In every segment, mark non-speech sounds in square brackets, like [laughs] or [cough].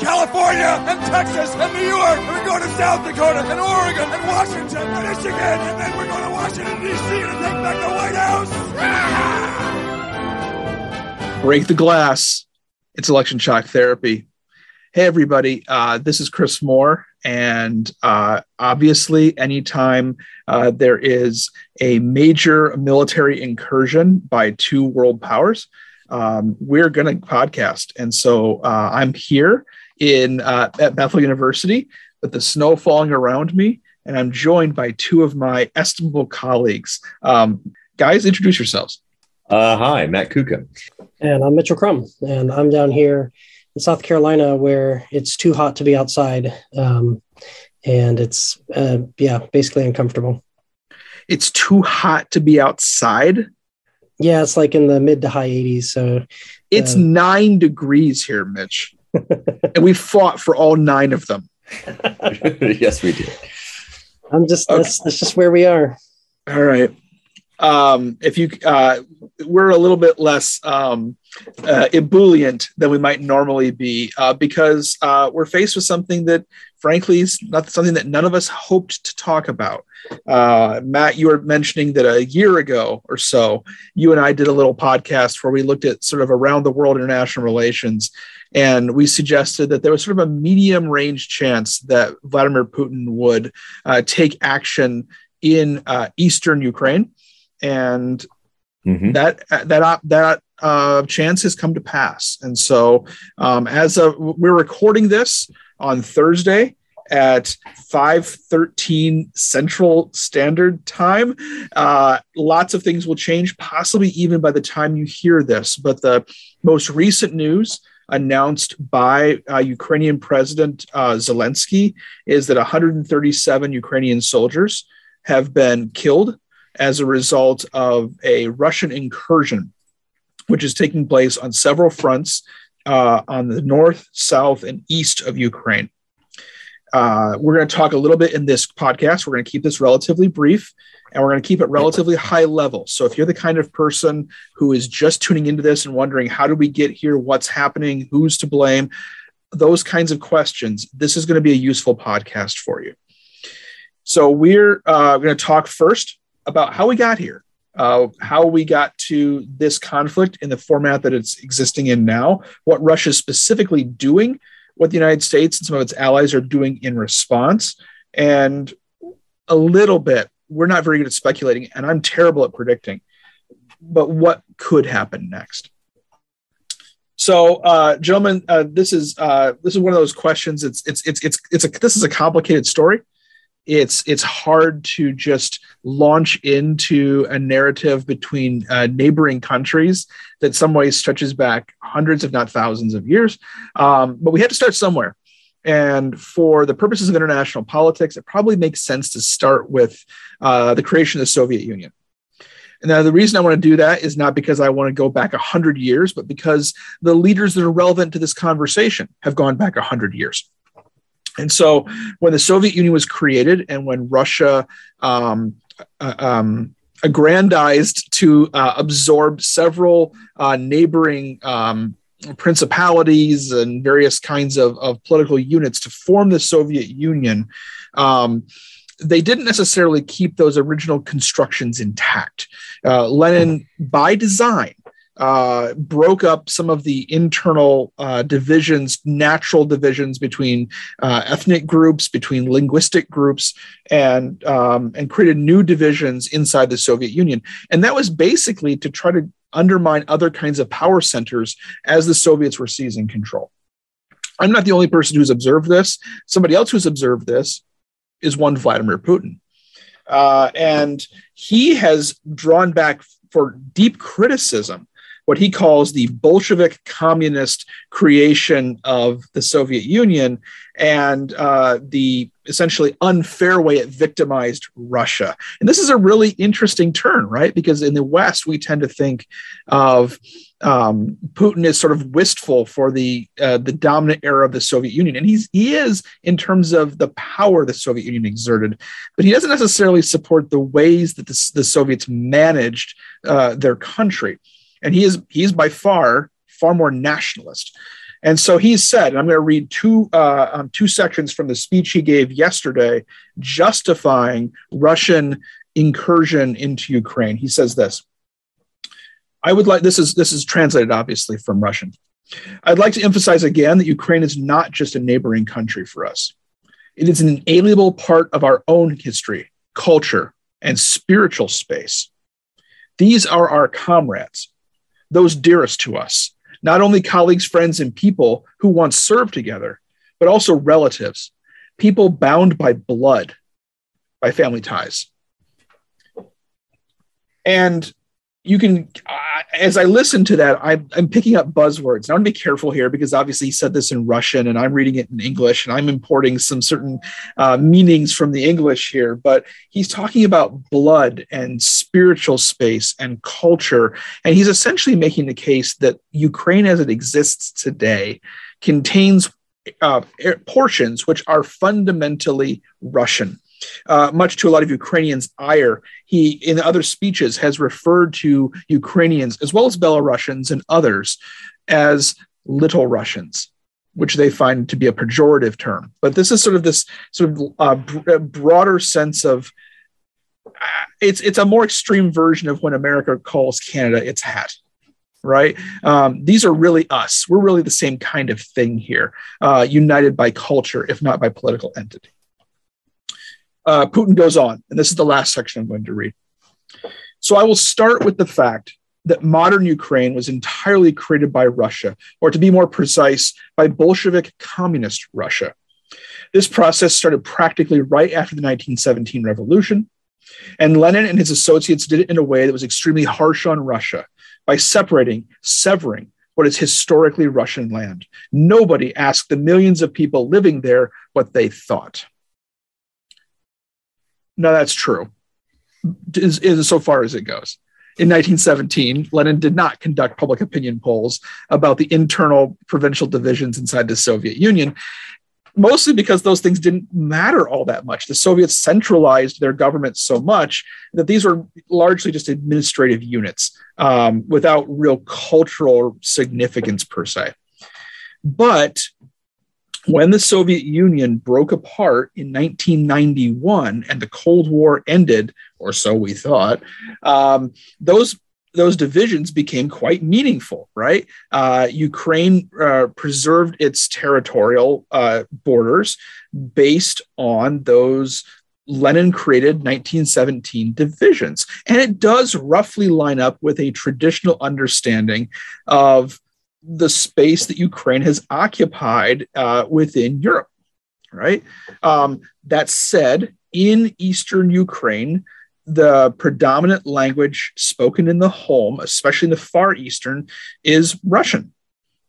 California and Texas and New York. And we're going to South Dakota and Oregon and Washington and Michigan. And then we're going to Washington, D.C. to take back the White House. Ah! [laughs] Break the glass. It's election shock therapy. Hey, everybody. Uh, this is Chris Moore. And uh, obviously, anytime uh, there is a major military incursion by two world powers, um, we're going to podcast. And so uh, I'm here in uh, at Bethel University with the snow falling around me, and I'm joined by two of my estimable colleagues. Um, guys, introduce yourselves. Uh, hi, Matt Kuka. And I'm Mitchell Crum, and I'm down here in South Carolina where it's too hot to be outside. Um, and it's, uh, yeah, basically uncomfortable. It's too hot to be outside. Yeah, it's like in the mid to high 80s. So it's uh, nine degrees here, Mitch. And we fought for all nine of them. [laughs] yes, we did. I'm just, okay. that's, that's just where we are. All right um, if you uh, we're a little bit less um, uh, ebullient than we might normally be uh, because uh, we're faced with something that frankly is not something that none of us hoped to talk about. Uh, matt you were mentioning that a year ago or so you and i did a little podcast where we looked at sort of around the world international relations and we suggested that there was sort of a medium range chance that vladimir putin would uh, take action in eastern ukraine and mm-hmm. that that that uh, chance has come to pass. And so, um, as of, we're recording this on Thursday at 5:13 Central Standard Time. Uh, lots of things will change, possibly even by the time you hear this. But the most recent news announced by uh, Ukrainian President uh, Zelensky is that 137 Ukrainian soldiers have been killed as a result of a Russian incursion, which is taking place on several fronts uh, on the north, south, and east of Ukraine. Uh, we're going to talk a little bit in this podcast. We're going to keep this relatively brief and we're going to keep it relatively high level. So if you're the kind of person who is just tuning into this and wondering, how did we get here? What's happening? Who's to blame? Those kinds of questions, this is going to be a useful podcast for you. So we're uh, going to talk first about how we got here, uh, how we got to this conflict in the format that it's existing in now, what Russia is specifically doing, what the United States and some of its allies are doing in response, and a little bit. We're not very good at speculating, and I'm terrible at predicting. But what could happen next? So, uh, gentlemen, uh, this is uh, this is one of those questions. It's it's it's it's it's a this is a complicated story it's it's hard to just launch into a narrative between uh, neighboring countries that some ways stretches back hundreds if not thousands of years. Um, but we had to start somewhere. And for the purposes of international politics it probably makes sense to start with uh, the creation of the soviet union. And now the reason I want to do that is not because I want to go back 100 years, but because the leaders that are relevant to this conversation have gone back 100 years. And so when the Soviet Union was created and when Russia um, uh, um, aggrandized to uh, absorb several uh, neighboring um, principalities and various kinds of, of, political units to form the Soviet Union, um, they didn't necessarily keep those original constructions intact. Uh, Lenin, by design, uh, broke up some of the internal uh, divisions, natural divisions between uh, ethnic groups, between linguistic groups, and um, and created new divisions inside the Soviet Union. And that was basically to try to undermine other kinds of power centers as the Soviets were seizing control. I'm not the only person who's observed this. Somebody else who's observed this is one Vladimir Putin. Uh, and he has drawn back for deep criticism what he calls the Bolshevik communist creation of the Soviet Union and uh, the essentially unfair way it victimized Russia. And this is a really interesting turn, right? Because in the West, we tend to think of um, Putin is sort of wistful for the uh, the dominant era of the Soviet Union, and he's he is in terms of the power the Soviet Union exerted, but he doesn't necessarily support the ways that the, the Soviets managed uh, their country, and he is he is by far far more nationalist. And so he said, and I'm going to read two uh, um, two sections from the speech he gave yesterday, justifying Russian incursion into Ukraine. He says this. I would like this is this is translated obviously from Russian. I'd like to emphasize again that Ukraine is not just a neighboring country for us. It is an inalienable part of our own history, culture, and spiritual space. These are our comrades, those dearest to us, not only colleagues, friends, and people who once served together, but also relatives, people bound by blood, by family ties. And you can uh, as i listen to that I, am picking up buzzwords. I want to be careful here because obviously he said this in russian and i'm reading it in english and i'm importing some certain uh, meanings from the english here but he's talking about blood and spiritual space and culture. And he's essentially making the case that ukraine as it exists today contains uh, portions which are fundamentally russian uh, much to a lot of Ukrainians' ire. He, in other speeches, has referred to Ukrainians as well as Belarusians and others as little Russians, which they find to be a pejorative term. But this is sort of this sort of uh, br- broader sense of uh, it's it's a more extreme version of when America calls Canada its hat right? Um, these are really us. We're really the same kind of thing here, uh, united by culture, if not by political entity uh, Putin goes on, and this is the last section I'm going to read. So I will start with the fact that modern Ukraine was entirely created by Russia, or to be more precise, by Bolshevik communist Russia. This process started practically right after the 1917 revolution, and Lenin and his associates did it in a way that was extremely harsh on Russia by separating, severing what is historically Russian land. Nobody asked the millions of people living there what they thought. No, that's true. Is, is so far as it goes. In 1917, Lenin did not conduct public opinion polls about the internal provincial divisions inside the Soviet Union, mostly because those things didn't matter all that much. The Soviets centralized their government so much that these were largely just administrative units um, without real cultural significance per se. But when the Soviet Union broke apart in 1991 and the Cold War ended, or so we thought, um, those those divisions became quite meaningful, right? Uh, Ukraine uh, preserved its territorial uh, borders based on those Lenin created 1917 divisions. And it does roughly line up with a traditional understanding of the space that Ukraine has occupied uh, within Europe, right? Um, that said, in Eastern Ukraine, the predominant language spoken in the home, especially in the Far Eastern, is Russian.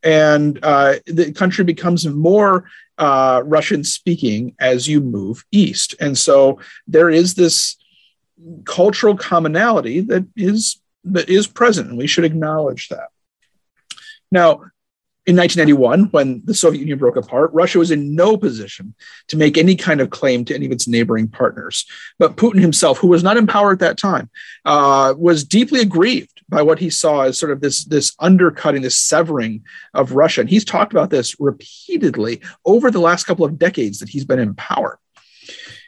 And uh, the country becomes more uh, Russian speaking as you move east. And so there is this cultural commonality that is that is present, and we should acknowledge that. Now, in 1991, when the Soviet Union broke apart, Russia was in no position to make any kind of claim to any of its neighboring partners. But Putin himself, who was not in power at that time, uh, was deeply aggrieved by what he saw as sort of this, this undercutting, this severing of Russia. And he's talked about this repeatedly over the last couple of decades that he's been in power.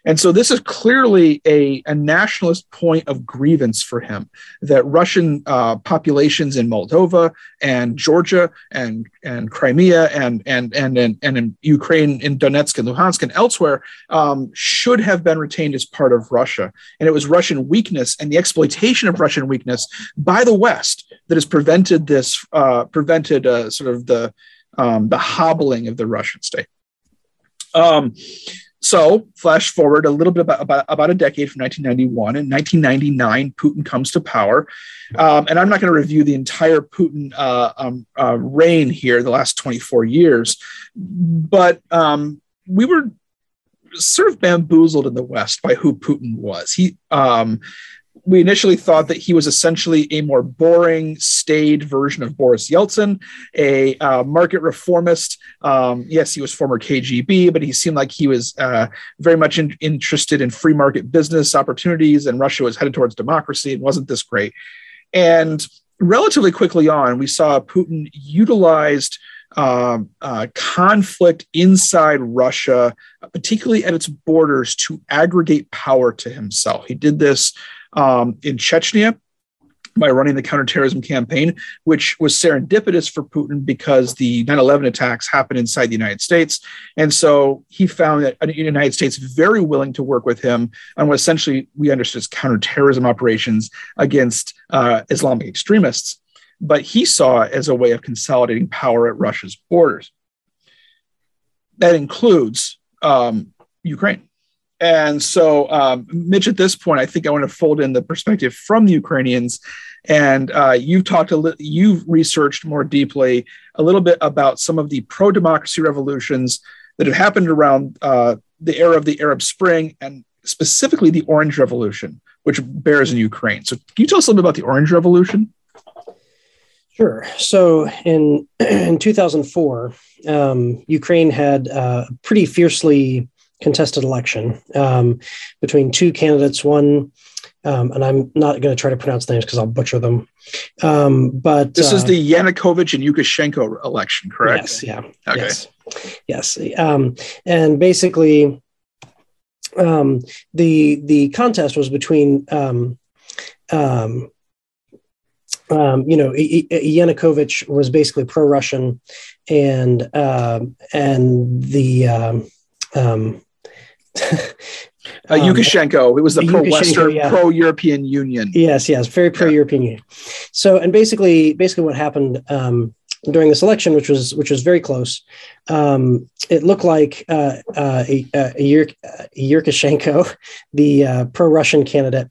And so this is clearly a, a nationalist point of grievance for him that Russian uh, populations in Moldova and Georgia and, and Crimea and, and, and, and, and in Ukraine, in Donetsk and Luhansk and elsewhere, um, should have been retained as part of Russia. And it was Russian weakness and the exploitation of Russian weakness by the West that has prevented this, uh, prevented uh, sort of the, um, the hobbling of the Russian state. Um, so flash forward a little bit about, about, about a decade from 1991 in 1999 putin comes to power. Um, and i'm not going to review the entire putin uh, um, uh, reign here the last 24 years but um, we were sort of bamboozled in the west by who putin was. He um, we initially thought that he was essentially a more boring, staid version of Boris Yeltsin, a uh, market reformist. Um, yes, he was former KGB, but he seemed like he was uh, very much in, interested in free market business opportunities, and Russia was headed towards democracy and wasn't this great. And relatively quickly on, we saw Putin utilized um, uh, conflict inside Russia, particularly at its borders, to aggregate power to himself. He did this um, in Chechnya by running the counterterrorism campaign, which was serendipitous for Putin because the 9 11 attacks happened inside the United States. And so he found that the United States very willing to work with him on what essentially we understood as counterterrorism operations against uh, Islamic extremists. But he saw it as a way of consolidating power at Russia's borders. That includes um, Ukraine. And so, um, Mitch, at this point, I think I want to fold in the perspective from the Ukrainians. And uh, you've talked a li- you've researched more deeply a little bit about some of the pro democracy revolutions that have happened around uh, the era of the Arab Spring and specifically the Orange Revolution, which bears in Ukraine. So, can you tell us a little bit about the Orange Revolution? Sure. So in [clears throat] in 2004, um, Ukraine had uh, pretty fiercely contested election um, between two candidates. One, um, and I'm not going to try to pronounce names because I'll butcher them. Um, but this uh, is the Yanukovych and Yushchenko election, correct? Yes. Yeah. Okay. Yes. Yes. Um, and basically, um, the the contest was between. Um, um, you know, Yanukovych was basically pro-Russian, and uh, and the um, um, uh, Yushchenko. It was the pro-Western, yeah. pro-European Union. Yes, yes, very pro-European yeah. Union. So, and basically, basically, what happened um, during this election, which was which was very close, um, it looked like uh, uh, a, a, Yurkashenko, [laughs] the uh, pro-Russian candidate,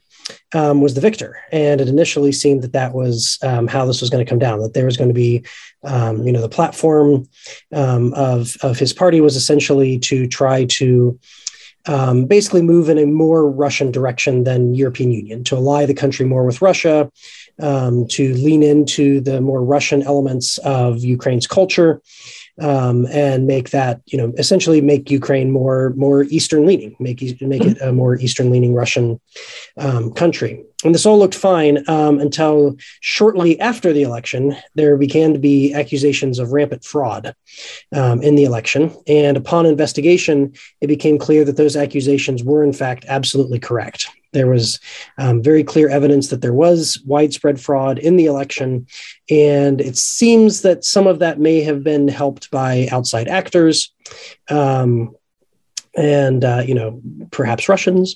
um, was the victor, and it initially seemed that that was um, how this was going to come down. That there was going to be, um, you know, the platform um, of of his party was essentially to try to um, basically move in a more Russian direction than European Union, to ally the country more with Russia, um, to lean into the more Russian elements of Ukraine's culture, um, and make that you know essentially make Ukraine more more Eastern leaning, make make it a more Eastern leaning Russian um, country. And this all looked fine um, until shortly after the election, there began to be accusations of rampant fraud um, in the election. And upon investigation, it became clear that those accusations were, in fact, absolutely correct. There was um, very clear evidence that there was widespread fraud in the election. And it seems that some of that may have been helped by outside actors. Um, and uh, you know perhaps Russians,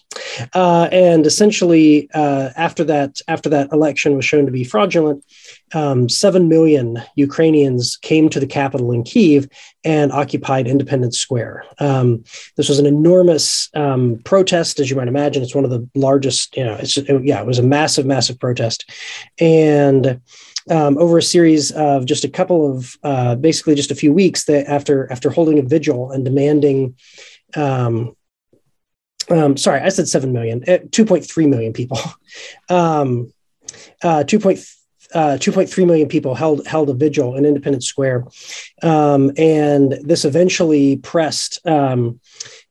uh, and essentially uh, after that after that election was shown to be fraudulent, um, seven million Ukrainians came to the capital in Kiev and occupied Independence Square. Um, this was an enormous um, protest, as you might imagine. It's one of the largest. You know, it's it, yeah, it was a massive, massive protest, and. Um, over a series of just a couple of uh, basically just a few weeks that after after holding a vigil and demanding um, um, sorry, I said 7 million, uh, 2.3 million people. [laughs] um, uh, 2. Uh, 2.3 million people held held a vigil in Independence Square, um, and this eventually pressed um,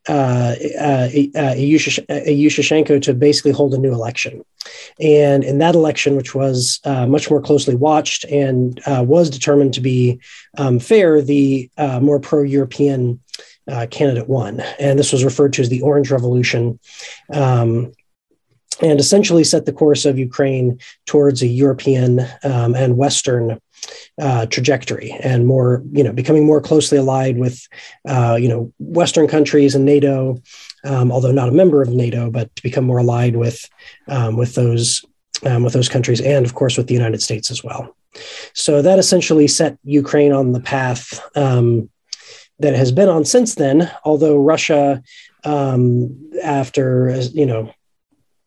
uh, uh, uh, Yushchenko to basically hold a new election. And in that election, which was uh, much more closely watched and uh, was determined to be um, fair, the uh, more pro European uh, candidate won. And this was referred to as the Orange Revolution. Um, and essentially set the course of Ukraine towards a European um, and Western uh, trajectory and more, you know, becoming more closely allied with, uh, you know, Western countries and NATO, um, although not a member of NATO, but to become more allied with um, with those um, with those countries and, of course, with the United States as well. So that essentially set Ukraine on the path um, that it has been on since then, although Russia um, after you know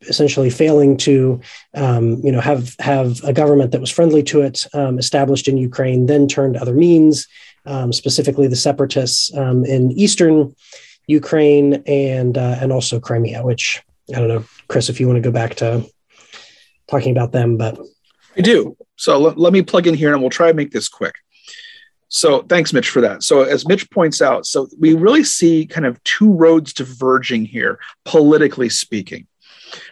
essentially failing to um, you know have have a government that was friendly to it um, established in Ukraine, then turned to other means, um, specifically the separatists um, in eastern Ukraine and uh, and also Crimea. Which I don't know, Chris, if you want to go back to talking about them, but I do. So let, let me plug in here, and we'll try to make this quick. So thanks, Mitch, for that. So as Mitch points out, so we really see kind of two roads diverging here, politically speaking.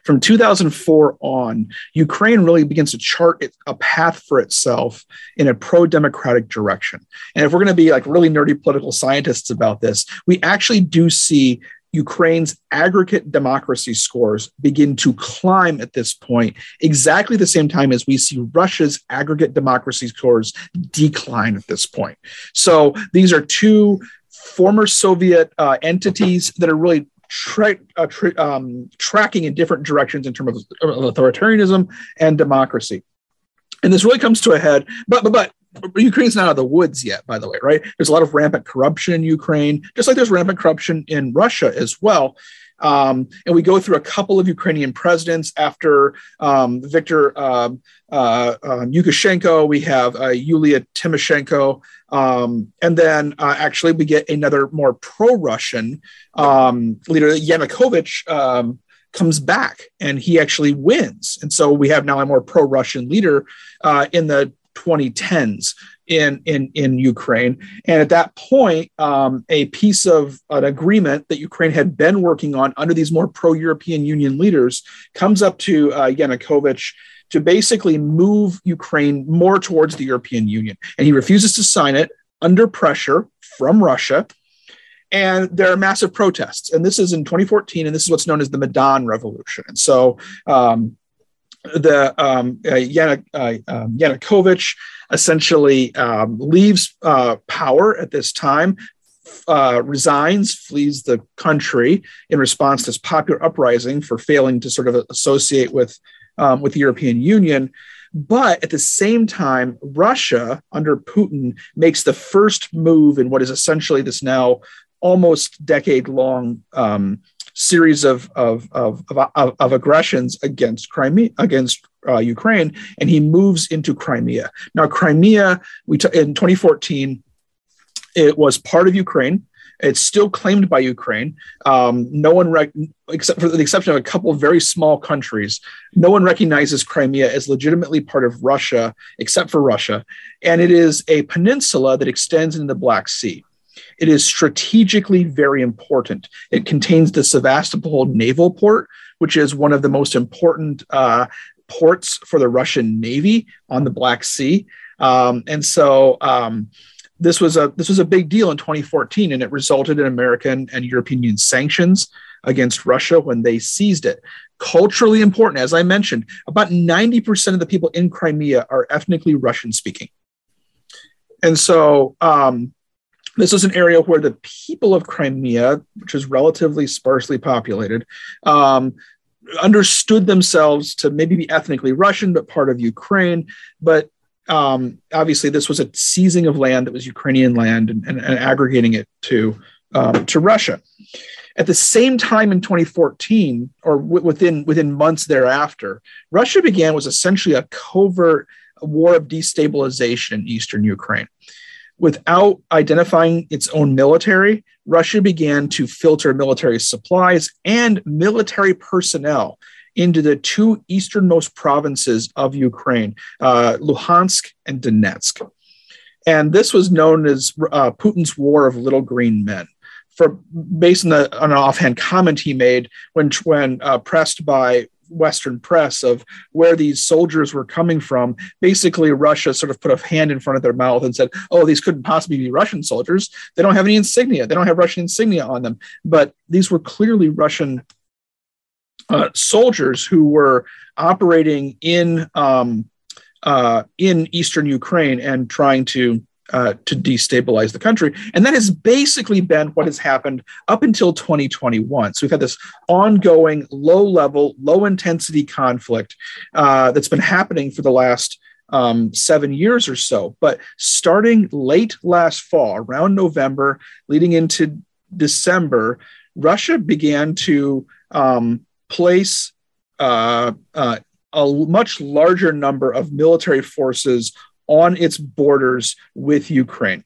From 2004 on, Ukraine really begins to chart a path for itself in a pro democratic direction. And if we're going to be like really nerdy political scientists about this, we actually do see Ukraine's aggregate democracy scores begin to climb at this point, exactly the same time as we see Russia's aggregate democracy scores decline at this point. So these are two former Soviet uh, entities that are really tra- uh, tra- um, tracking in different directions in terms of authoritarianism and democracy. And this really comes to a head, but but but Ukraine's not out of the woods yet, by the way, right? There's a lot of rampant corruption in Ukraine, just like there's rampant corruption in Russia as well. Um, and we go through a couple of Ukrainian presidents after um, Viktor um, uh, uh, Lukashenko. We have uh, Yulia Tymoshenko. Um, and then uh, actually, we get another more pro Russian um, leader, Yanukovych. Comes back and he actually wins. And so we have now a more pro Russian leader uh, in the 2010s in in in Ukraine. And at that point, um, a piece of an agreement that Ukraine had been working on under these more pro-European Union leaders comes up to uh, Yanukovych to basically move Ukraine more towards the European Union, and he refuses to sign it under pressure from Russia. And there are massive protests, and this is in 2014, and this is what's known as the Maidan Revolution. And so, um, the um, uh, uh, um, Yanukovych essentially um, leaves uh, power at this time, uh, resigns, flees the country in response to this popular uprising for failing to sort of associate with um, with the European Union. But at the same time, Russia under Putin makes the first move in what is essentially this now almost decade long um, series of of, of, of, of aggressions against Crimea against uh, Ukraine, and he moves into Crimea. Now, Crimea, we t- in 2014, it was part of Ukraine. It's still claimed by Ukraine. Um, no one, rec- except for the exception of a couple of very small countries, no one recognizes Crimea as legitimately part of Russia, except for Russia. And it is a peninsula that extends into the Black Sea. It is strategically very important. It contains the Sevastopol naval port, which is one of the most important uh, ports for the Russian Navy on the Black Sea. Um, and so um, this was a this was a big deal in 2014, and it resulted in American and European Union sanctions against Russia when they seized it. Culturally important, as I mentioned, about 90% of the people in Crimea are ethnically Russian speaking. And so um, this was an area where the people of Crimea, which is relatively sparsely populated, um, understood themselves to maybe be ethnically Russian, but part of Ukraine. But um, obviously, this was a seizing of land that was Ukrainian land and, and, and aggregating it to um, to Russia. At the same time, in 2014, or w- within within months thereafter, Russia began was essentially a covert war of destabilization in eastern Ukraine. Without identifying its own military, Russia began to filter military supplies and military personnel into the two easternmost provinces of Ukraine, uh, Luhansk and Donetsk. And this was known as uh, Putin's War of Little Green Men. For based on, the, on an offhand comment he made when when uh, pressed by Western press of where these soldiers were coming from. Basically, Russia sort of put a hand in front of their mouth and said, "Oh, these couldn't possibly be Russian soldiers. They don't have any insignia. They don't have Russian insignia on them." But these were clearly Russian uh, soldiers who were operating in um, uh, in eastern Ukraine and trying to uh, to destabilize the country. And that has basically been what has happened up until 2021. So we've had this ongoing low level, low intensity conflict uh, that's been happening for the last um, seven years or so. But starting late last fall, around November, leading into December, Russia began to um, place uh, uh, a much larger number of military forces on its borders with Ukraine.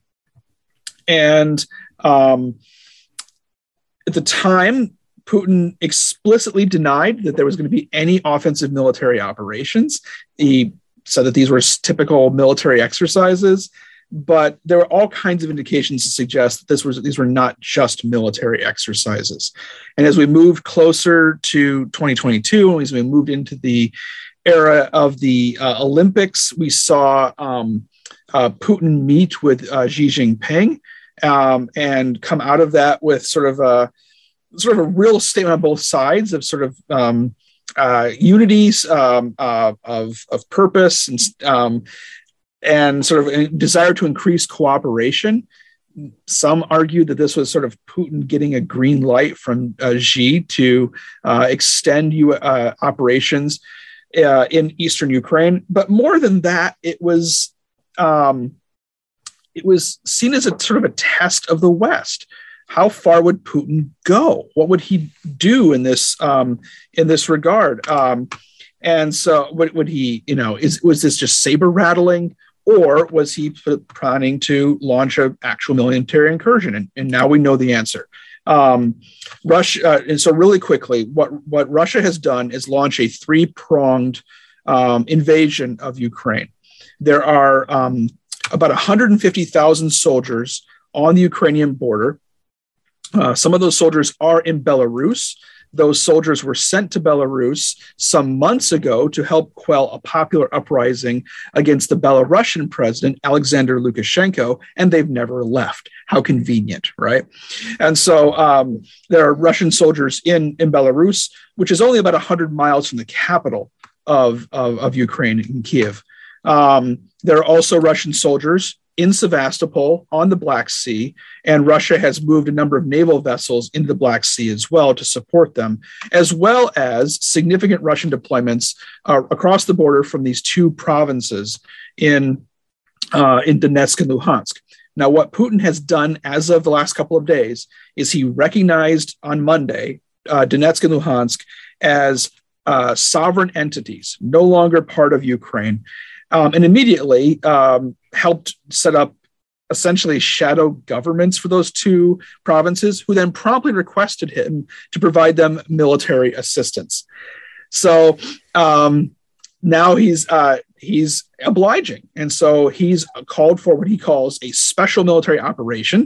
And um, at the time, Putin explicitly denied that there was going to be any offensive military operations. He said that these were typical military exercises, but there were all kinds of indications to suggest that this was these were not just military exercises. And as we moved closer to 2022, as we moved into the era of the uh, Olympics, we saw um, uh, Putin meet with uh, Xi Jinping um, and come out of that with sort of a sort of a real statement on both sides of sort of um, uh, unities um, of, of purpose and um, and sort of a desire to increase cooperation. Some argued that this was sort of Putin getting a green light from uh, Xi to uh, extend U- uh, operations uh, in eastern Ukraine. But more than that, it was um, it was seen as a sort of a test of the West. How far would Putin go? What would he do in this um, in this regard? Um, and so, would, would he, you know, is was this just saber rattling, or was he planning to launch an actual military incursion? And, and now we know the answer. Um, Russia, uh, and so really quickly, what what Russia has done is launch a three pronged um, invasion of Ukraine. There are um, about 150,000 soldiers on the Ukrainian border. Uh, some of those soldiers are in Belarus. Those soldiers were sent to Belarus some months ago to help quell a popular uprising against the Belarusian president, Alexander Lukashenko, and they've never left. How convenient, right? And so um, there are Russian soldiers in, in Belarus, which is only about 100 miles from the capital of, of, of Ukraine, in Kiev. Um, there are also Russian soldiers in Sevastopol on the Black Sea, and Russia has moved a number of naval vessels into the Black Sea as well to support them, as well as significant Russian deployments uh, across the border from these two provinces in, uh, in Donetsk and Luhansk. Now, what Putin has done as of the last couple of days is he recognized on Monday uh, Donetsk and Luhansk as uh, sovereign entities, no longer part of Ukraine, um, and immediately um, helped set up essentially shadow governments for those two provinces, who then promptly requested him to provide them military assistance. So um, now he's uh, he's obliging, and so he's called for what he calls a special military operation.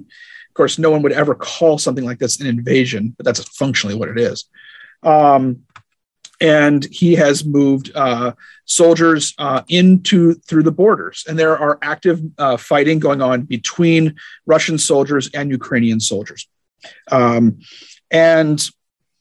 Of course, no one would ever call something like this an invasion, but that's functionally what it is. Um, and he has moved uh, soldiers uh, into through the borders, and there are active uh, fighting going on between Russian soldiers and Ukrainian soldiers. Um, and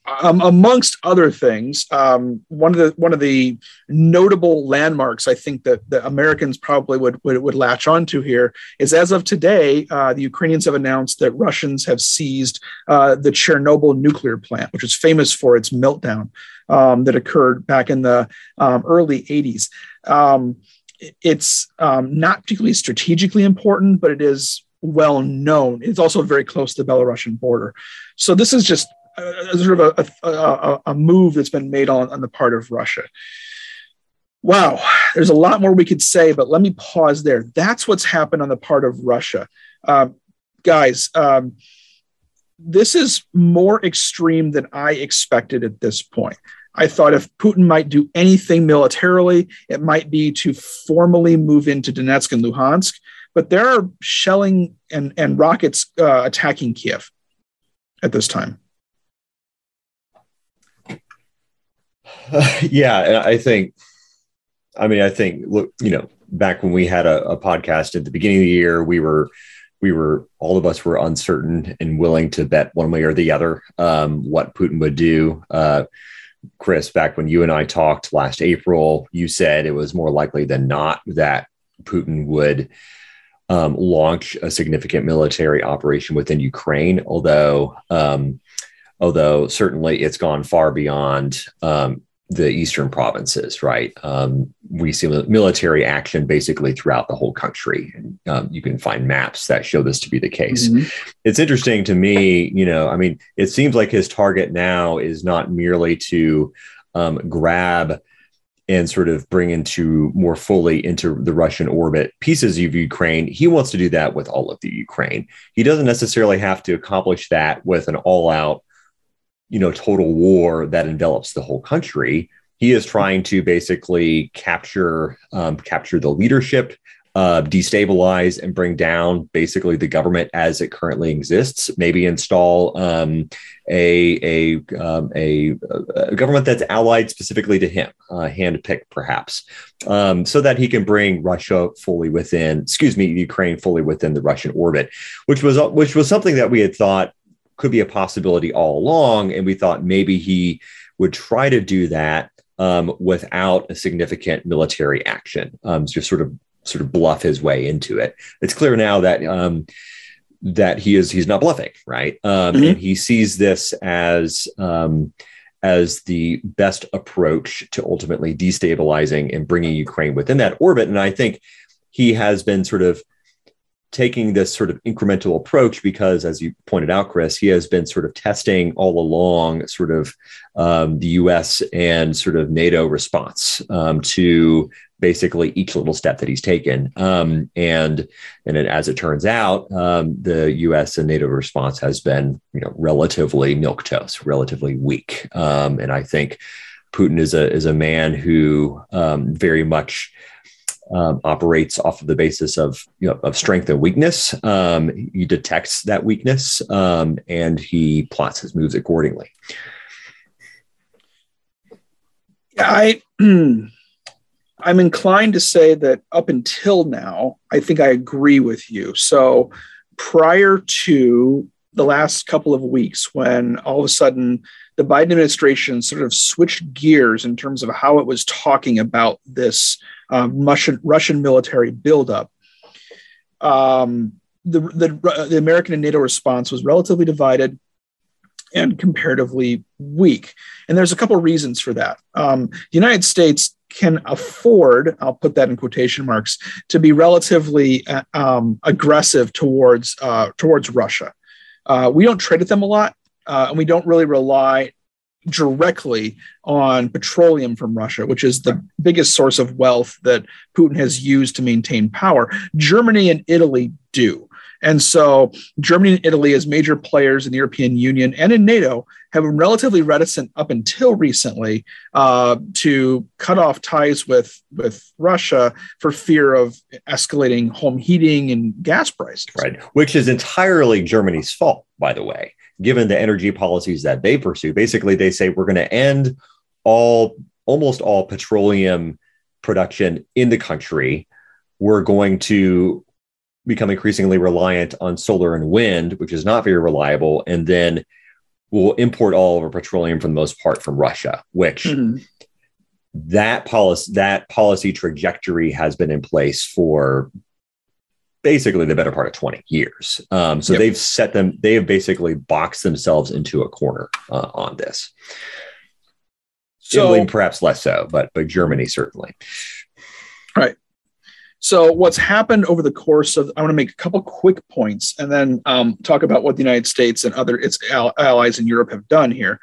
um, amongst other things, um, one of the one of the notable landmarks I think that the Americans probably would, would, would latch onto here is as of today, uh, the Ukrainians have announced that Russians have seized uh, the Chernobyl nuclear plant, which is famous for its meltdown um, that occurred back in the um, early 80s. Um, it's um, not particularly strategically important, but it is well known. It's also very close to the Belarusian border. So this is just a, sort of a, a, a, move that's been made on, on the part of Russia. Wow, there's a lot more we could say, but let me pause there. That's what's happened on the part of Russia. Um, guys, um, this is more extreme than I expected at this point. I thought if Putin might do anything militarily, it might be to formally move into Donetsk and Luhansk. But there are shelling and, and rockets uh, attacking Kiev at this time. Uh, [laughs] yeah, I think. I mean, I think look, you know, back when we had a, a, podcast at the beginning of the year, we were we were all of us were uncertain and willing to bet one way or the other um, what Putin would do. Uh, Chris, back when you and I talked last April, you said it was more likely than not that Putin would um, launch a significant military operation within Ukraine. Although, um, although certainly it's gone far beyond um, the eastern provinces, right? Um, we see military action basically throughout the whole country. And um, you can find maps that show this to be the case. Mm-hmm. It's interesting to me, you know, I mean, it seems like his target now is not merely to um, grab and sort of bring into more fully into the Russian orbit pieces of Ukraine. He wants to do that with all of the Ukraine. He doesn't necessarily have to accomplish that with an all out you know total war that envelops the whole country he is trying to basically capture um, capture the leadership uh, destabilize and bring down basically the government as it currently exists. Maybe install um, a a, um, a, a government that's allied specifically to him, uh, handpicked perhaps, um, so that he can bring Russia fully within, excuse me, Ukraine fully within the Russian orbit, which was which was something that we had thought could be a possibility all along. And we thought maybe he would try to do that um, without a significant military action, um, just sort of sort of bluff his way into it. It's clear now that um, that he is he's not bluffing, right? Um, mm-hmm. And he sees this as um, as the best approach to ultimately destabilizing and bringing Ukraine within that orbit. And I think he has been sort of taking this sort of incremental approach because, as you pointed out, Chris, he has been sort of testing all along sort of um, the US and sort of NATO response um, to basically each little step that he's taken. Um, and and it, as it turns out, um, the U.S. and NATO response has been you know relatively milquetoast, relatively weak. Um, and I think Putin is a is a man who um, very much um, operates off of the basis of you know of strength and weakness. Um, he detects that weakness um, and he plots his moves accordingly. I [clears throat] I'm inclined to say that up until now, I think I agree with you. So prior to the last couple of weeks, when all of a sudden the Biden administration sort of switched gears in terms of how it was talking about this um, Russian Russian military buildup. Um, the, the, the American and NATO response was relatively divided and comparatively weak. And there's a couple of reasons for that. Um, the United States can afford, I'll put that in quotation marks, to be relatively uh, um, aggressive towards uh, towards Russia. Uh, we don't trade with them a lot, uh, and we don't really rely directly on petroleum from Russia, which is the biggest source of wealth that Putin has used to maintain power. Germany and Italy do. And so Germany and Italy, as major players in the European Union and in NATO, have been relatively reticent up until recently uh, to cut off ties with, with Russia for fear of escalating home heating and gas prices. Right, which is entirely Germany's fault, by the way given the energy policies that they pursue. Basically, they say we're going to end all almost all petroleum production in the country. We're going to become increasingly reliant on solar and wind, which is not very reliable, and then we'll import all of our petroleum for the most part from Russia, which mm-hmm. that policy that policy trajectory has been in place for basically the better part of 20 years. Um, so yep. they've set them, they have basically boxed themselves into a corner uh, on this. So, Italy, perhaps less so, but but Germany certainly. Right. So what's happened over the course of I want to make a couple quick points and then um, talk about what the United States and other its allies in Europe have done here.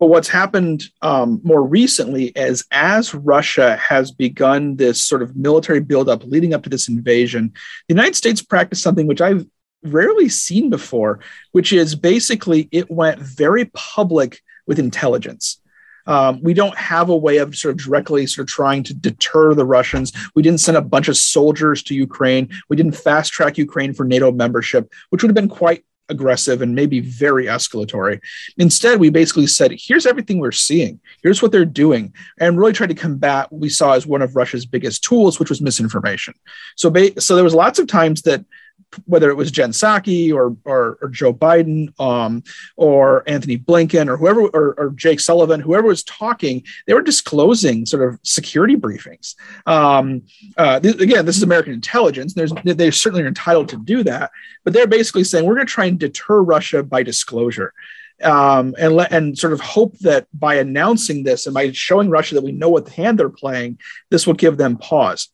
But what's happened um, more recently is as Russia has begun this sort of military buildup leading up to this invasion, the United States practiced something which I've rarely seen before, which is basically it went very public with intelligence. Um, we don't have a way of sort of directly sort of trying to deter the Russians. We didn't send a bunch of soldiers to Ukraine. We didn't fast track Ukraine for NATO membership, which would have been quite aggressive and maybe very escalatory. Instead, we basically said, here's everything we're seeing, here's what they're doing, and really tried to combat what we saw as one of Russia's biggest tools, which was misinformation. So, so there was lots of times that whether it was Jen Psaki or, or, or Joe Biden um, or Antony Blinken or whoever or, or, Jake Sullivan, whoever was talking, they were disclosing sort of security briefings. Um, uh, th- again, this is American intelligence. There's, they certainly are entitled to do that, but they're basically saying we're going to try and deter Russia by disclosure. um, and let and sort of hope that by announcing this and by showing Russia that we know what hand they're playing, this will give them pause.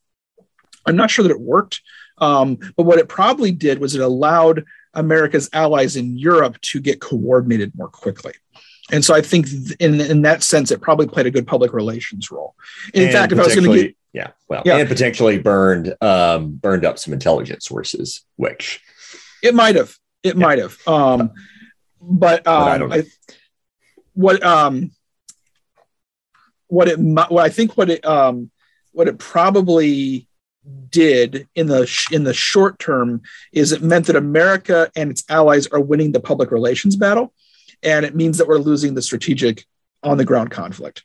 I'm not sure that it worked, um, but what it probably did was it allowed America's allies in Europe to get coordinated more quickly. And so I think in in that sense, it probably played a good public relations role. In And fact, if I was going to get yeah, well, Yeah. and potentially burned um, burned up some intelligence sources, which It might have. It might have. Um, but um, I don't know. I, what um, what it what I think what it um, what it probably did in the sh- in the short term is it meant that America and its allies are winning the public relations battle, and it means that we're losing the strategic on the ground conflict.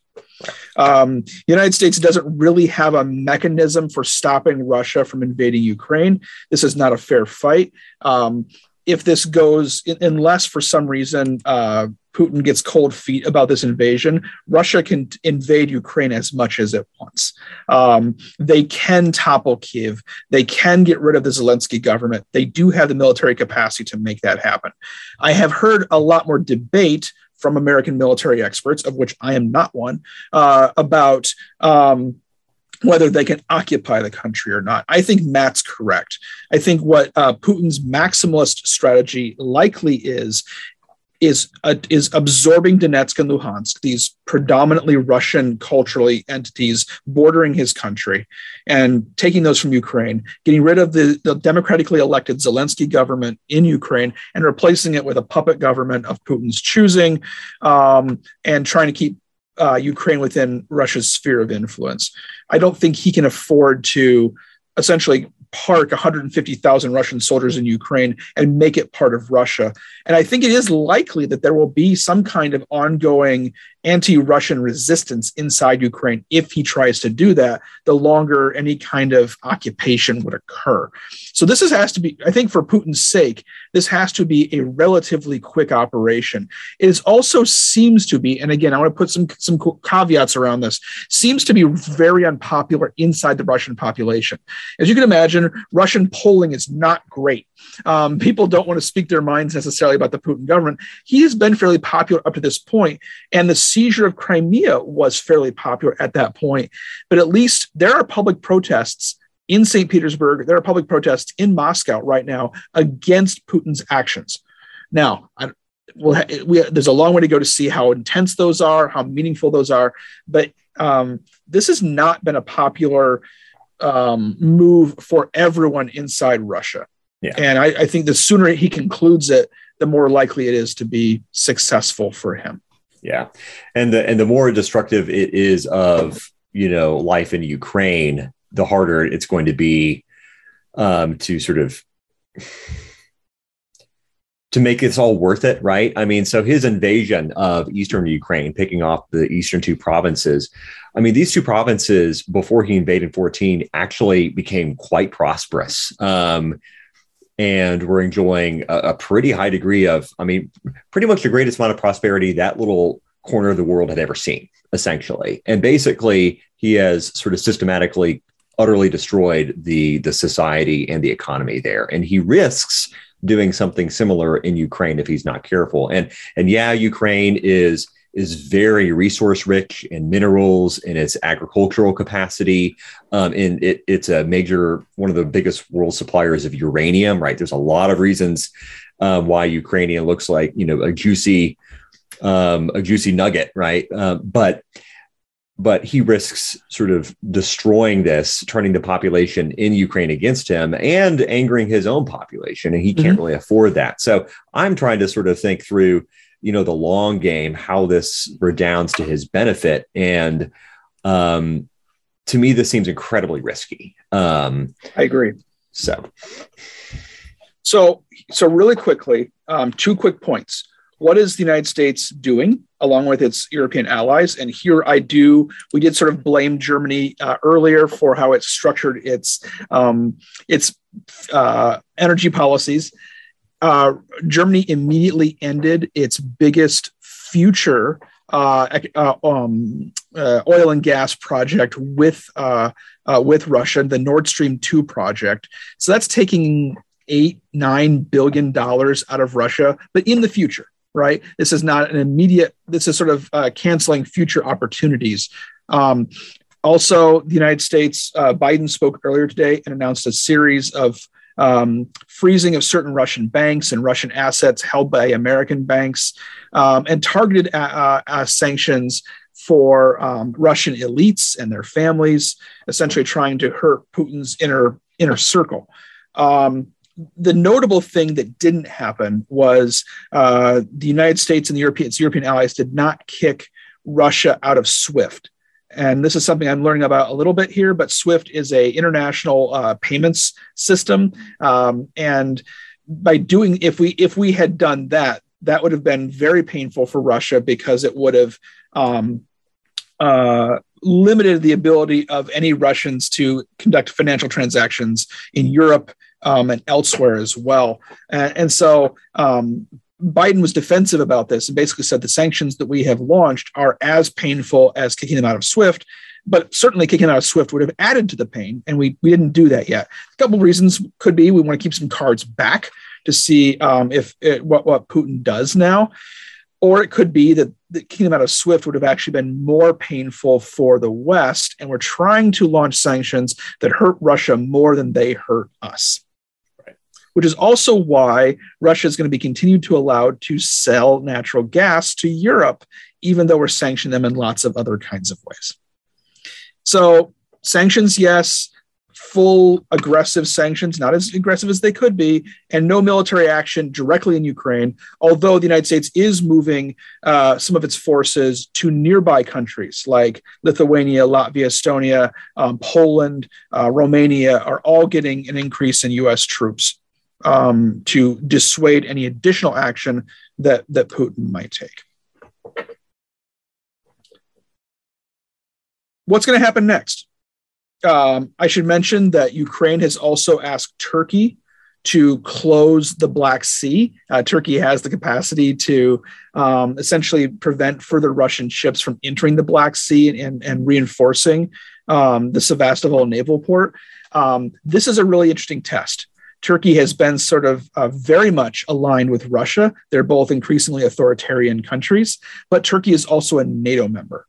Um, the United States doesn't really have a mechanism for stopping Russia from invading Ukraine. This is not a fair fight. Um, if this goes, unless for some reason uh, Putin gets cold feet about this invasion, Russia can invade Ukraine as much as it wants. Um, they can topple Kiev. They can get rid of the Zelensky government. They do have the military capacity to make that happen. I have heard a lot more debate from American military experts, of which I am not one, uh, about um, whether they can occupy the country or not. I think Matt's correct. I think what uh, Putin's maximalist strategy likely is is uh, is absorbing Donetsk and Luhansk, these predominantly Russian culturally entities bordering his country, and taking those from Ukraine, getting rid of the, the democratically elected Zelensky government in Ukraine, and replacing it with a puppet government of Putin's choosing, um, and trying to keep uh, Ukraine within Russia's sphere of influence. I don't think he can afford to essentially park 150,000 Russian soldiers in Ukraine and make it part of Russia. And I think it is likely that there will be some kind of ongoing anti Russian resistance inside Ukraine if he tries to do that, the longer any kind of occupation would occur. So this is, has to be, I think, for Putin's sake, this has to be a relatively quick operation. It also seems to be, and again, I want to put some some caveats around this, seems to be very unpopular inside the Russian population. As you can imagine, Russian polling is not great. Um, people don't want to speak their minds necessarily about the Putin government. He has been fairly popular up to this point, and the seizure of Crimea was fairly popular at that point. But at least there are public protests in St. Petersburg. There are public protests in Moscow right now against Putin's actions. Now, I, we, there's a long way to go to see how intense those are, how meaningful those are. But um, this has not been a popular um, move for everyone inside Russia. Yeah. And I, I think the sooner he concludes it, the more likely it is to be successful for him. Yeah, and the and the more destructive it is of you know life in Ukraine, the harder it's going to be um, to sort of to make this all worth it, right? I mean, so his invasion of eastern Ukraine, picking off the eastern two provinces. I mean, these two provinces before he invaded 14 actually became quite prosperous. Um, and we're enjoying a, a pretty high degree of, I mean, pretty much the greatest amount of prosperity that little corner of the world had ever seen, essentially. And basically, he has sort of systematically, utterly destroyed the the society and the economy there, and he risks doing something similar in Ukraine if he's not careful. And and yeah, Ukraine is is very resource rich in minerals in its agricultural capacity. Um, and it, it's a major, one of the biggest world suppliers of uranium, right? There's a lot of reasons um, why Ukrainian looks like, you know, a juicy, um, a juicy nugget, right? Uh, but but he risks sort of destroying this, turning the population in Ukraine against him and angering his own population. And he can't really afford that. So I'm trying to sort of think through, you know, the long game, how this redounds to his benefit. And um, to me, this seems incredibly risky. Um, I agree. so, So, so really quickly, um, two quick points. What is the United States doing along with its European allies? And here I do, we did sort of blame Germany uh, earlier for how it structured its um, its uh, energy policies. Uh, Germany immediately ended its biggest future uh, uh, um, uh, oil and gas project with uh, with Russia, the Nord Stream two project. So that's taking eight nine billion dollars out of Russia, but in the future. right? This is not an immediate. This is sort of canceling future opportunities. Um, also, the United States, Biden spoke earlier today and announced a series of um, freezing of certain Russian banks and Russian assets held by American banks, um, and targeted uh, uh, sanctions for um, Russian elites and their families, essentially trying to hurt Putin's inner inner circle. Um, the notable thing that didn't happen was uh, the United States and the European, European allies did not kick Russia out of SWIFT and this is something I'm learning about a little bit here. But SWIFT is a international uh, payments system, um, and by doing if we if we had done that, that would have been very painful for Russia because it would have um, uh, limited the ability of any Russians to conduct financial transactions in Europe um, and elsewhere as well. And, and so um, Biden was defensive about this and basically said the sanctions that we have launched are as painful as kicking them out of SWIFT, but certainly kicking out of SWIFT would have added to the pain, and we, we didn't do that yet. A couple of reasons could be we want to keep some cards back to see um, if it, what, what Putin does now, or it could be that, that kicking them out of SWIFT would have actually been more painful for the West, and we're trying to launch sanctions that hurt Russia more than they hurt us which is also why Russia is going to be continued to allow to sell natural gas to Europe, even though we're sanctioning them in lots of other kinds of ways. So, sanctions, yes, full aggressive sanctions, not as aggressive as they could be, and no military action directly in Ukraine, although the United States is moving uh, some of its forces to nearby countries like Lithuania, Latvia, Estonia, um, Poland, uh, Romania are all getting an increase in US troops um, to dissuade any additional action that, that Putin might take. What's going to happen next? Um, I should mention that Ukraine has also asked Turkey to close the Black Sea. Uh, Turkey has the capacity to um, essentially prevent further Russian ships from entering the Black Sea and, and, and reinforcing um, the Sevastopol naval port. Um, this is a really interesting test Turkey has been sort of uh, very much aligned with Russia. They're both increasingly authoritarian countries, but Turkey is also a NATO member.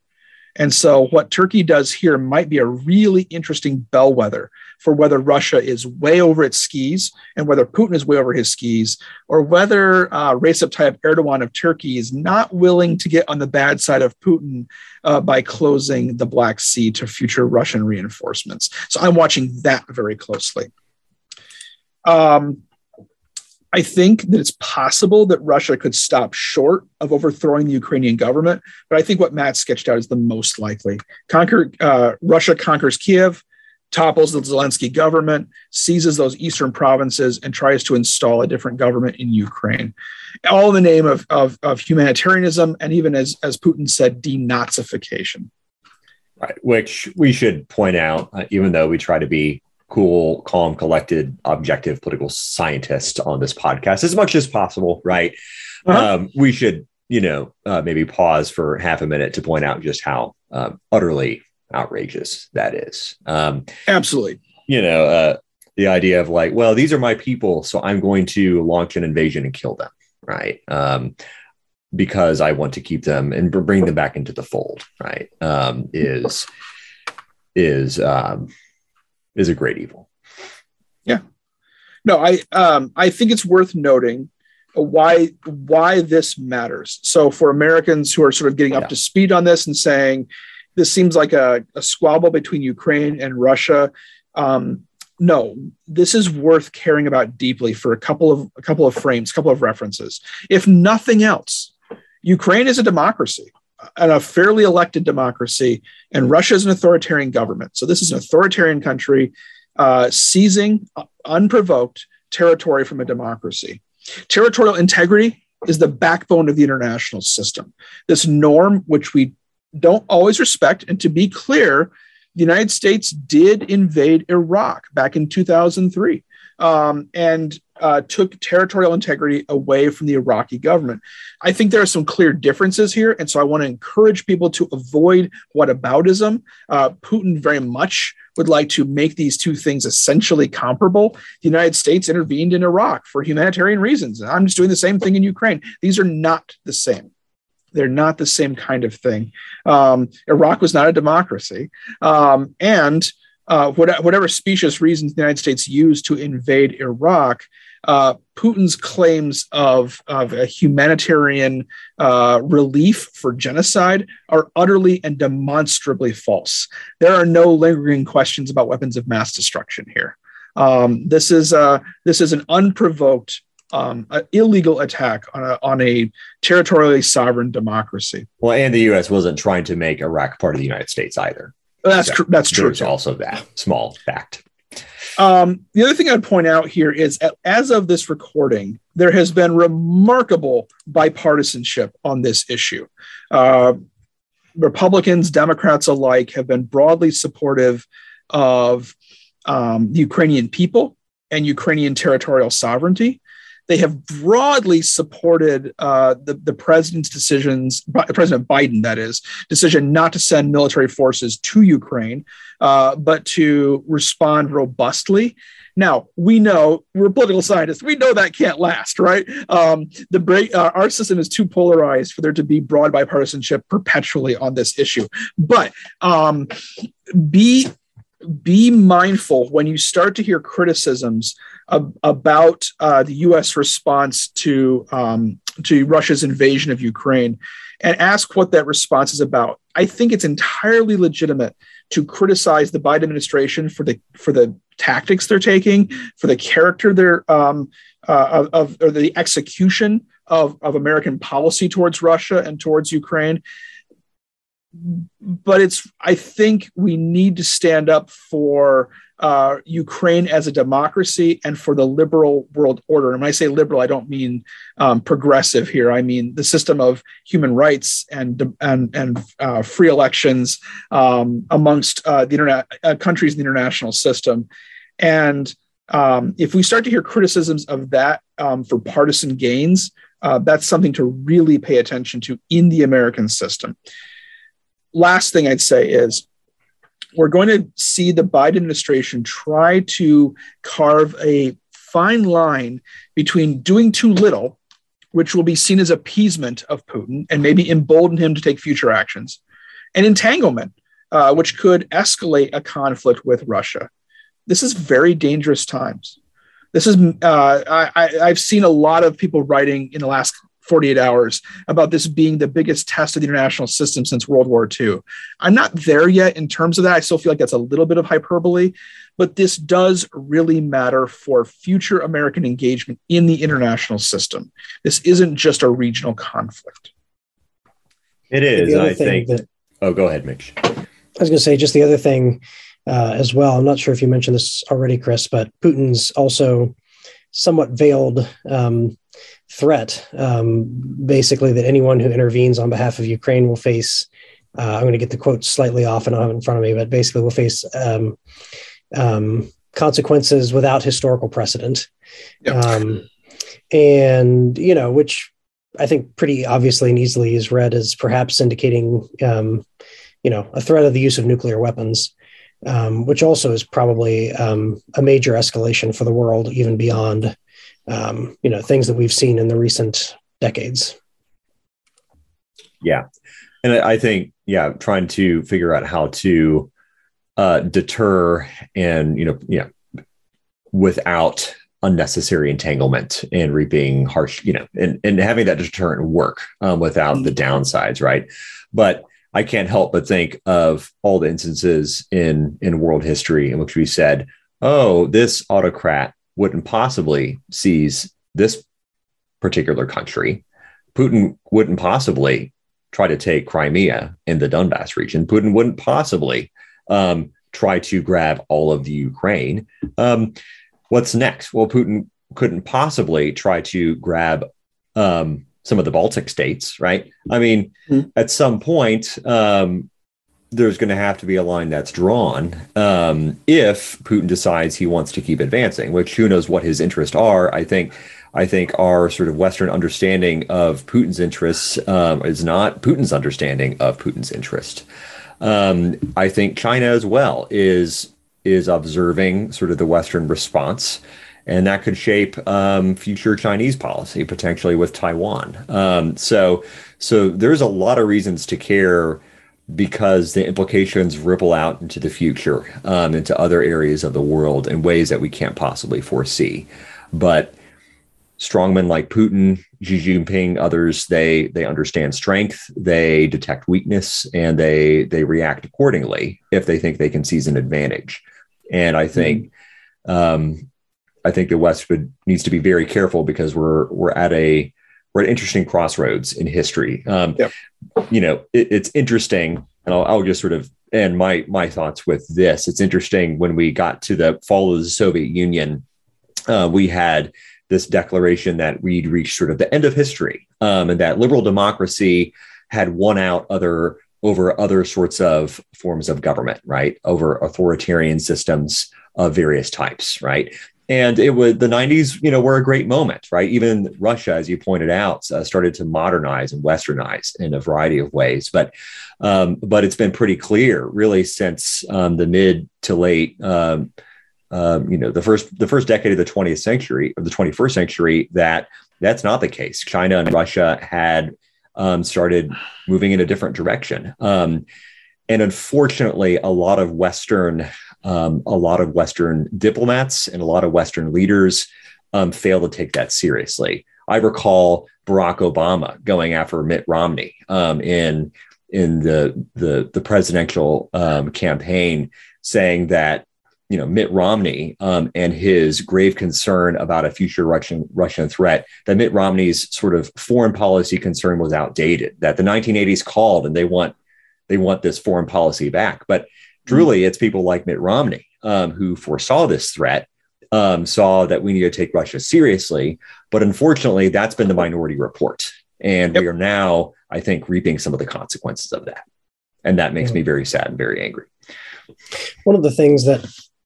And so, what Turkey does here might be a really interesting bellwether for whether Russia is way over its skis and whether Putin is way over his skis, or whether uh, Recep Tayyip Erdogan of Turkey is not willing to get on the bad side of Putin uh, by closing the Black Sea to future Russian reinforcements. So, I'm watching that very closely. Um, I think that it's possible that Russia could stop short of overthrowing the Ukrainian government, but I think what Matt sketched out is the most likely. Conquer uh, Russia conquers Kiev, topples the Zelensky government, seizes those eastern provinces, and tries to install a different government in Ukraine, all in the name of, of, of humanitarianism and even as as Putin said, denazification. Right, which we should point out, uh, even though we try to be cool, calm, collected, objective political scientist on this podcast as much as possible, right? Uh-huh. Um, we should, you know, uh, maybe pause for half a minute to point out just how uh, utterly outrageous that is. Um, Absolutely. You know, uh, the idea of like, well, these are my people, so I'm going to launch an invasion and kill them, right? Um, because I want to keep them and bring them back into the fold, right? Um, is is um, is a great evil. Yeah. No, I um, I think it's worth noting why why this matters. So for Americans who are sort of getting yeah. up to speed on this and saying this seems like a, a squabble between Ukraine and Russia. Um, no, this is worth caring about deeply for a couple of a couple of frames, a couple of references. If nothing else, Ukraine is a democracy and a fairly elected democracy, and Russia is an authoritarian government. So this is an authoritarian country uh, seizing unprovoked territory from a democracy. Territorial integrity is the backbone of the international system. This norm, which we don't always respect, and to be clear, the United States did invade Iraq back in 2003 um, and uh, took territorial integrity away from the Iraqi government. I think there are some clear differences here. And so I want to encourage people to avoid whataboutism. Uh, Putin very much would like to make these two things essentially comparable. The United States intervened in Iraq for humanitarian reasons. And I'm just doing the same thing in Ukraine. These are not the same. They're not the same kind of thing. Um, Iraq was not a democracy. Um, and uh, whatever specious reasons the United States used to invade Iraq, uh, Putin's claims of, of a humanitarian uh, relief for genocide are utterly and demonstrably false. There are no lingering questions about weapons of mass destruction here. Um, this is uh, this is an unprovoked, um, illegal attack on a, on a territorially sovereign democracy. Well, and the U.S. wasn't trying to make Iraq part of the United States either. That's so tr- that's true. There's also that small fact. Um, the other thing I'd point out here is, as of this recording, there has been remarkable bipartisanship on this issue. Uh, Republicans, Democrats alike have been broadly supportive of um, the Ukrainian people and Ukrainian territorial sovereignty. They have broadly supported uh, the, the president's decisions, President Biden, that is, decision not to send military forces to Ukraine, uh, but to respond robustly. Now we know we're political scientists. We know that can't last, right? Um, the break, uh, our system is too polarized for there to be broad bipartisanship perpetually on this issue. But um, be be mindful when you start to hear criticisms ab- about uh, the U.S. response to um, to Russia's invasion of Ukraine, and ask what that response is about. I think it's entirely legitimate to criticize the Biden administration for the for the tactics they're taking, for the character they're um, uh, of, of or the execution of, of American policy towards Russia and towards Ukraine but it's i think we need to stand up for uh, ukraine as a democracy and for the liberal world order. And when i say liberal i don't mean um, progressive here. I mean the system of human rights and and, and uh, free elections um, amongst uh, the internet uh, countries in the international system. And um, if we start to hear criticisms of that um, for partisan gains uh, that's something to really pay attention to in the american system last thing I'd say is we're going to see the Biden administration try to carve a fine line between doing too little, which will be seen as appeasement of Putin and maybe embolden him to take future actions, and entanglement, uh, which could escalate a conflict with Russia. This is very dangerous times. This is uh, I, I've seen a lot of people writing in the last 48 hours about this being the biggest test of the international system since World War II. I'm not there yet in terms of that. I still feel like that's a little bit of hyperbole, but this does really matter for future American engagement in the international system. This isn't just a regional conflict. It is. I think. That, oh, go ahead, Mitch. I was going to say just the other thing uh, as well. I'm not sure if you mentioned this already, Chris, but Putin's also somewhat veiled um, threat, um, basically that anyone who intervenes on behalf of Ukraine will face. Uh, I'm going to get the quote slightly off, and I don't have it in front of me, but basically will face um, um, consequences without historical precedent. Yep. Um, and you know, which I think pretty obviously and easily is read as perhaps indicating, um, you know, a threat of the use of nuclear weapons. Um, which also is probably um, a major escalation for the world, even beyond um, you know things that we've seen in the recent decades. Yeah, and I think yeah, trying to figure out how to uh, deter and you know yeah without unnecessary entanglement and reaping harsh you know and, and having that deterrent work um, without the downsides right? But i can't help but think of all the instances in in world history in which we said oh this autocrat wouldn't possibly seize this particular country. Putin wouldn't possibly try to take Crimea in the Donbass region. Putin wouldn't possibly um, try to grab all of the Ukraine. Um, what's next? Well, Putin couldn't possibly try to grab um, some of the Baltic states, right? I mean, mm-hmm. at some point, um, there's going to have to be a line that's drawn um, if Putin decides he wants to keep advancing. Which who knows what his interests are? I think I think our sort of Western understanding of Putin's interests um, is not Putin's understanding of Putin's interest. Um, I think China as well is is observing sort of the Western response, and that could shape um, future Chinese policy potentially with Taiwan. Um, so, so there's a lot of reasons to care because the implications ripple out into the future, um, into other areas of the world in ways that we can't possibly foresee. But strongmen like Putin, Xi Jinping, others, they they understand strength, they detect weakness, and they they react accordingly if they think they can seize an advantage. And I think mm-hmm. um, I think the West would needs to be very careful because we're we're at a we're at interesting crossroads in history. Um, yep. You know, it, it's interesting, and I'll, I'll just sort of end my my thoughts with this. It's interesting when we got to the fall of the Soviet Union, uh, we had this declaration that we'd reached sort of the end of history um, and that liberal democracy had won out other over other sorts of forms of government, right? Over authoritarian systems of various types, right? And it was the 90s, you know, were a great moment, right? Even Russia, as you pointed out, uh, started to modernize and westernize in a variety of ways. But um, but it's been pretty clear, really, since um, the mid to late um, um, you know the first the first decade of the 20th century of the 21st century that that's not the case china and russia had um, started moving in a different direction um, and unfortunately a lot of western um, a lot of western diplomats and a lot of western leaders um, fail to take that seriously i recall barack obama going after mitt romney um, in in the the, the presidential campaign saying that you know Mitt Romney um, and his grave concern about a future Russian Russian threat. That Mitt Romney's sort of foreign policy concern was outdated. That the 1980s called and they want they want this foreign policy back. But truly, it's people like Mitt Romney um, who foresaw this threat, um, saw that we need to take Russia seriously. But unfortunately, that's been the minority report, and yep. we are now, I think, reaping some of the consequences of that, and that makes yeah. me very sad and very angry. One of the things that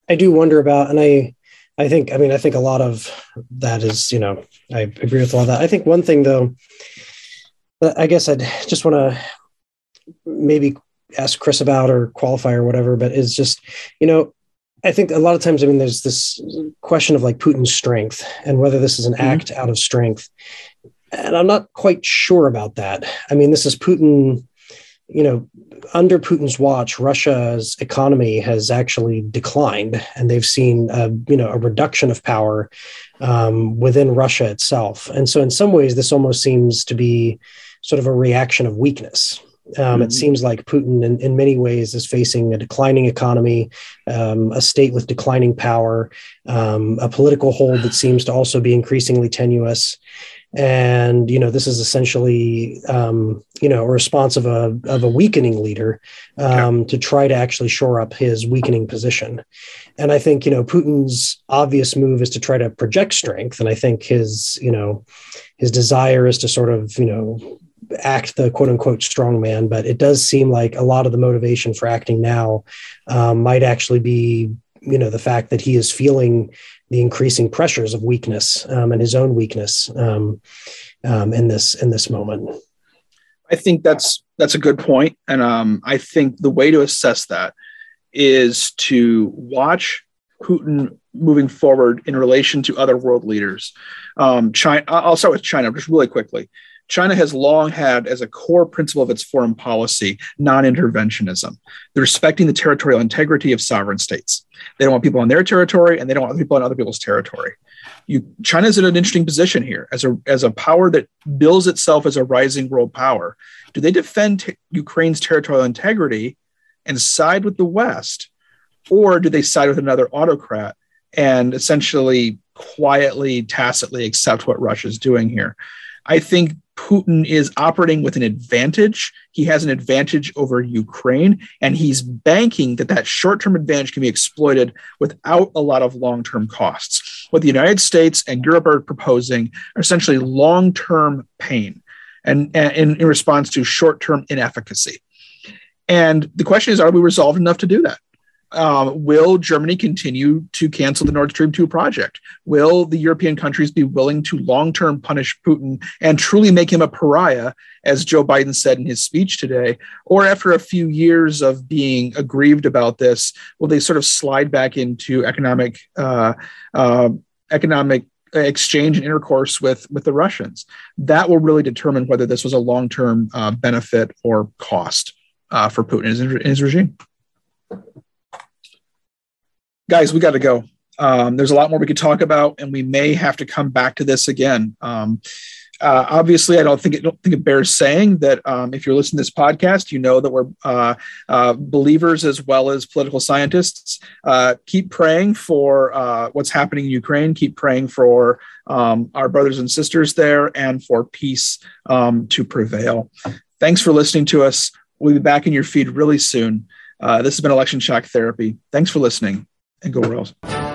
I do wonder about, and I, I think, I mean, I think a lot of that is, you know, I agree with a lot of that. I think one thing though, I guess I'd just want to maybe ask Chris about or qualify or whatever, but it's just, you know, I think a lot of times, I mean, there's this question of like Putin's strength and whether this is an mm-hmm. act out of strength. And I'm not quite sure about that. I mean, this is Putin you know, under Putin's watch, Russia's economy has actually declined, and they've seen, a, you know, a reduction of power um, within Russia itself. And so, in some ways, this almost seems to be sort of a reaction of weakness. Um, mm-hmm. It seems like Putin, in, in many ways, is facing a declining economy, um, a state with declining power, um, a political hold that seems to also be increasingly tenuous. And you know this is essentially um, you know a response of a of a weakening leader um, to try to actually shore up his weakening position. And i think you know putin's obvious move is to try to project strength. And i think his you know his desire is to sort of you know act the quote unquote strong man but it does seem like a lot of the motivation for acting now um, might actually be you know the fact that he is feeling the increasing pressures of weakness um, and his own weakness um, um, in this in this moment. I think that's that's a good point, and um, I think the way to assess that is to watch Putin moving forward in relation to other world leaders. Um, China. I'll start with China just really quickly. China has long had as a core principle of its foreign policy non interventionism, the respecting the territorial integrity of sovereign states. They don't want people on their territory and they don't want people on other people's territory. You, China's in an interesting position here as a, as a power that bills itself as a rising world power. Do they defend t- Ukraine's territorial integrity and side with the West? Or do they side with another autocrat and essentially quietly, tacitly accept what Russia's doing here? I think Putin is operating with an advantage. He has an advantage over Ukraine, and he's banking that that short term advantage can be exploited without a lot of long term costs. What the United States and Europe are proposing are essentially long term pain and, and in, response to short term inefficacy. And the question is, are we resolved enough to do that? Um, will Germany continue to cancel the Nord Stream 2 project? Will the European countries be willing to long term punish Putin and truly make him a pariah, as Joe Biden said in his speech today? Or after a few years of being aggrieved about this, will they sort of slide back into economic? Uh, uh, economic exchange and intercourse with with the Russians. That will really determine whether this was a long term uh, benefit or cost uh, for Putin and his, and his, regime. Guys, we got to go. Um, there's a lot more we could talk about, and we may have to come back to this again. Um, uh, obviously, I don't think it don't think it bears saying that um, if you're listening to this podcast, you know that we're uh, uh, believers as well as political scientists. Uh, keep praying for uh, what's happening in Ukraine. Keep praying for um, our brothers and sisters there, and for peace um, to prevail. Thanks for listening to us. We'll be back in your feed really soon. Uh, this has been Election Shock Therapy. Thanks for listening, and go Royals.